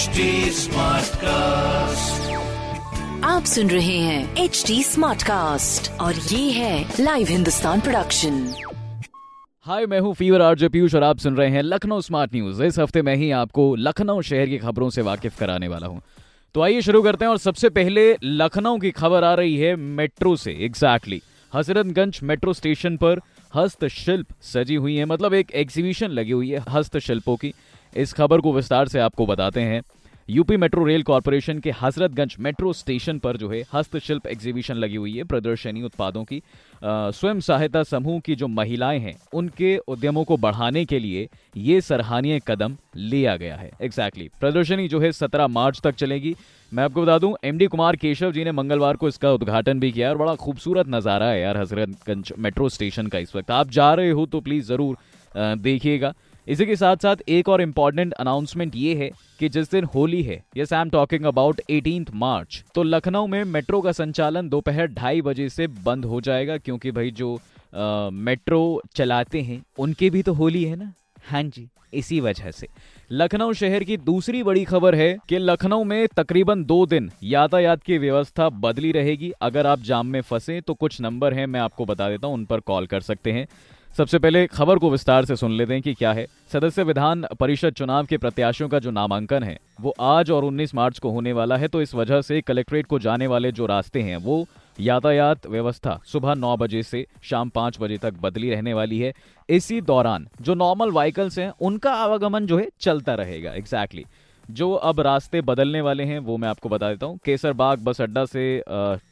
HD Smartcast. आप सुन रहे हैं एच डी स्मार्ट कास्ट और ये है लाइव हिंदुस्तान प्रोडक्शन हाय मैं हूँ फीवर आरजे पीयूष और आप सुन रहे हैं लखनऊ स्मार्ट न्यूज़ इस हफ़्ते मैं ही आपको लखनऊ शहर की खबरों से वाकिफ कराने वाला हूँ। तो आइए शुरू करते हैं और सबसे पहले लखनऊ की खबर आ रही है मेट्रो से exactly exactly. Hazratganj metro station पर हस्तशिल्प सजी हुई है। मतलब एक एग्जीबिशन लगी हुई है हस्तशिल्पों की। इस खबर को विस्तार से आपको बताते हैं। यूपी मेट्रो रेल कॉरपोरेशन के हजरतगंज मेट्रो स्टेशन पर जो है हस्तशिल्प एग्जीबिशन लगी हुई है प्रदर्शनी उत्पादों की। स्वयं सहायता समूह की जो महिलाएँ हैं, उनके उद्यमों को बढ़ाने के लिए ये सराहनीय कदम लिया गया है। Exactly exactly. प्रदर्शनी जो है सत्रह मार्च तक चलेगी। मैं आपको बता दूँ एमडी कुमार केशव जी ने मंगलवार को इसका उद्घाटन भी किया और बड़ा खूबसूरत नज़ारा है यार हजरतगंज मेट्रो स्टेशन का इस वक्त। आप जा रहे हो तो प्लीज़ ज़रूर देखिएगा। इसी के साथ साथ एक और इम्पोर्टेंट अनाउंसमेंट ये है कि जिस दिन होली है yes I am talking about eighteen March तो लखनऊ में मेट्रो का संचालन दोपहर ढाई बजे से बंद हो जाएगा क्योंकि भाई जो आ, मेट्रो चलाते हैं उनके भी तो होली है ना? हाँ जी इसी वजह से। लखनऊ शहर की दूसरी बड़ी खबर है कि लखनऊ में तकरीबन दो दिन यातायात की व्यवस्था बदली रहेगी। अगर आप जाम में फंसे तो कुछ नंबर हैं मैं आपको बता देता हूँ उन पर कॉल कर सकते हैं। सबसे पहले खबर को विस्तार से सुन लेते हैं कि क्या है। सदस्य विधान परिषद चुनाव के प्रत्याशियों का जो नामांकन है, वो आज और 19 मार्च को होने वाला है तो इस वजह से कलेक्ट्रेट को जाने वाले जो रास्ते हैं, वो यातायात व्यवस्था सुबह नौ बजे से शाम पाँच बजे तक बदली रहने वाली है। इसी दौरान जो नॉर्मल व्हीकल्स हैं, उनका आवागमन जो है, चलता रहेगा एग्जैक्टली exactly. जो अब रास्ते बदलने वाले हैं, वो मैं आपको बता देता हूँ। केसरबाग बस अड्डा से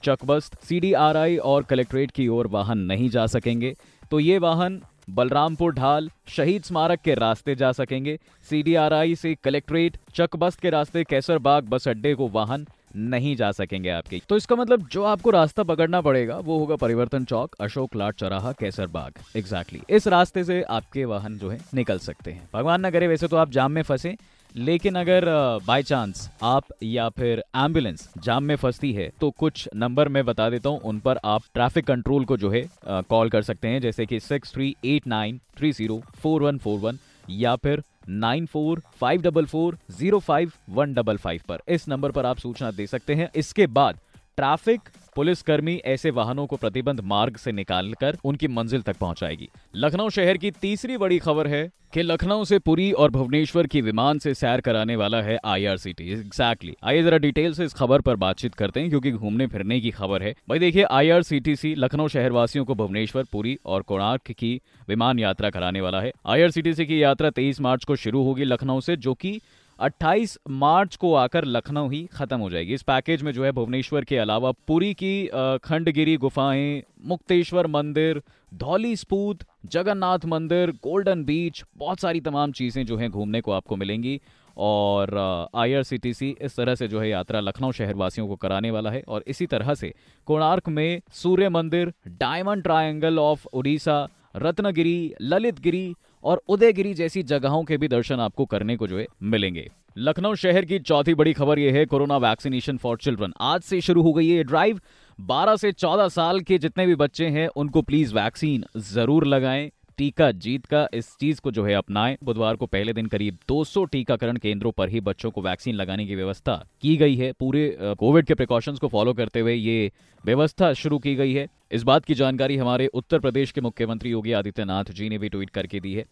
चकबस्त सीडीआरआई और कलेक्ट्रेट की ओर वाहन नहीं जा सकेंगे। तो ये वाहन बलरामपुर ढाल शहीद स्मारक के रास्ते जा सकेंगे। सीडीआरआई से कलेक्ट्रेट चकबस्त के रास्ते कैसरबाग बस अड्डे को वाहन नहीं जा सकेंगे आपके। तो इसका मतलब जो आपको रास्ता पकड़ना पड़ेगा, वो होगा परिवर्तन चौक, अशोक लाट चौराहा, केसर बाग। एग्जैक्टली इस रास्ते से आपके वाहन जो है निकल सकते हैं। भगवान न करे, वैसे तो आप जाम में फंसे लेकिन अगर बाय चांस आप या फिर एंबुलेंस जाम में फंसती है तो कुछ नंबर मैं बता देता हूँ, उन पर आप ट्रैफ़िक कंट्रोल को जो है कॉल कर सकते हैं, जैसे कि six three eight nine three zero four one four one या फिर nine four five double four zero five one double five पर। इस नंबर पर आप सूचना दे सकते हैं। इसके बाद ट्रैफ़िक, पुलिसकर्मी ऐसे वाहनों को प्रतिबंध मार्ग से निकालकर उनकी मंजिल तक पहुंचाएगी। लखनऊ शहर की तीसरी बड़ी खबर है कि लखनऊ से पुरी और भुवनेश्वर की विमान से सैर कराने वाला है आईआरसीटी एग्जैक्टली आइए जरा डिटेल से इस खबर पर बातचीत करते हैं, क्योंकि घूमने फिरने की खबर है। भाई देखिए आईआरसीटीसी लखनऊ शहरवासियों को भुवनेश्वर, पुरी और कोणार्क की विमान यात्रा कराने वाला है। आईआरसीटीसी की यात्रा तेईस मार्च को शुरू होगी लखनऊ से, जो की 28 मार्च को आकर लखनऊ ही खत्म हो जाएगी। इस पैकेज में जो है भुवनेश्वर के अलावा पुरी की खंडगिरी गुफाएँ, मुक्तेश्वर मंदिर, धौली स्पूत, जगन्नाथ मंदिर, गोल्डन बीच, बहुत सारी तमाम चीज़ें जो हैं घूमने को आपको मिलेंगी। और आईआरसीटीसी इस तरह से जो है यात्रा लखनऊ शहरवासियों को कराने वाला है। और इसी तरह से कोणार्क में सूर्य मंदिर, diamond triangle of Orissa, Ratnagiri, Lalitgiri और उदयगिरी जैसी जगहों के भी दर्शन आपको करने को जो है मिलेंगे। लखनऊ शहर की चौथी बड़ी खबर यह है, कोरोना वैक्सीनेशन फॉर चिल्ड्रन। आज से शुरू हो गई है ड्राइव 12 से 14 साल के जितने भी बच्चे हैं, उनको प्लीज़ वैक्सीन ज़रूर लगाएँ। टीका जीत का इस चीज़ को जो है अपनाए। बुधवार को पहले दिन करीब 200 टीकाकरण केंद्रों पर ही बच्चों को वैक्सीन लगाने की व्यवस्था की गई है। पूरे कोविड के प्रिकॉशंस को फॉलो करते हुए ये व्यवस्था शुरू की गई है। इस बात की जानकारी हमारे उत्तर प्रदेश के मुख्यमंत्री योगी आदित्यनाथ जी ने भी ट्वीट करके दी है।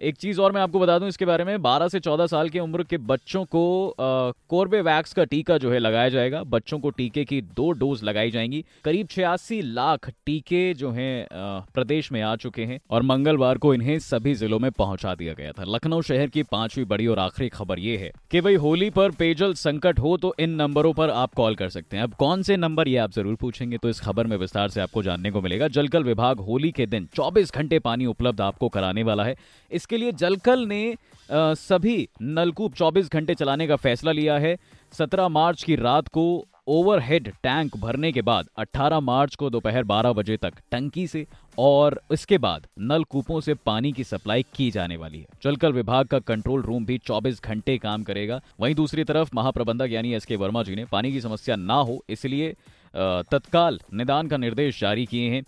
एक चीज़ और मैं आपको बता दूँ, इसके बारे में 12 से 14 साल की उम्र के बच्चों को कोर्बेवैक्स का टीका जो है लगाया जाएगा। बच्चों को टीके की दो डोज लगाई जाएँगी। करीब छियासी लाख टीके जो हैं प्रदेश में आ चुके हैं और मंगलवार को इन्हें सभी जिलों में पहुँचा दिया गया था। लखनऊ शहर की पांचवी बड़ी और आखिरी खबर ये है कि भाई होली पर पेयजल संकट हो तो इन नंबरों पर आप कॉल कर सकते हैं। अब कौन से नंबर, ये आप ज़रूर पूछेंगे तो इस खबर में विस्तार से आपको जानने को मिलेगा। जलकल विभाग होली के दिन चौबीस घंटे पानी उपलब्ध आपको कराने वाला है। इसके लिए जलकल ने सभी नलकूप 24 घंटे चलाने का फैसला लिया है। 17 मार्च की रात को ओवरहेड टैंक भरने के बाद 18 मार्च को दोपहर 12 बजे तक टंकी से और इसके बाद नलकूपों से पानी की सप्लाई की जाने वाली है। जलकल विभाग का कंट्रोल रूम भी 24 घंटे काम करेगा। वहीं दूसरी तरफ़ महाप्रबंधक यानी एस के वर्मा जी ने, पानी की समस्या ना हो, इसलिए तत्काल निदान का निर्देश जारी किए हैं।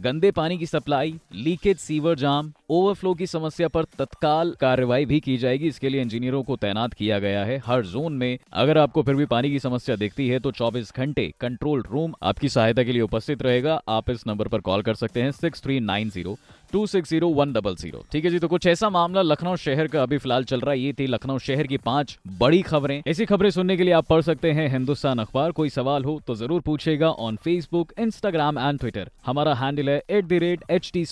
गंदे पानी की supply, leakage, sewer jam overflow की समस्या पर तत्काल कार्रवाई भी की जाएगी। इसके लिए इंजीनियरों को तैनात किया गया है हर जोन में। अगर आपको फिर भी पानी की समस्या दिखती है तो 24 घंटे कंट्रोल रूम आपकी सहायता के लिए उपस्थित रहेगा। आप इस नंबर पर कॉल कर सकते हैं six three nine zero two six zero one double zero ठीक है जी तो कुछ ऐसा मामला लखनऊ शहर का अभी फ़िलहाल चल रहा है। ये थी लखनऊ शहर की पाँच बड़ी खबरें। ऐसी खबरें सुनने के लिए आप पढ़ सकते हैं हिंदुस्तान अखबार। कोई सवाल हो तो ज़रूर पूछेगा on Facebook Instagram and Twitter हमारा हैंडल है एट रेट एच टी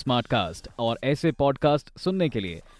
और ऐसे पॉडकास्ट सुनने के लिए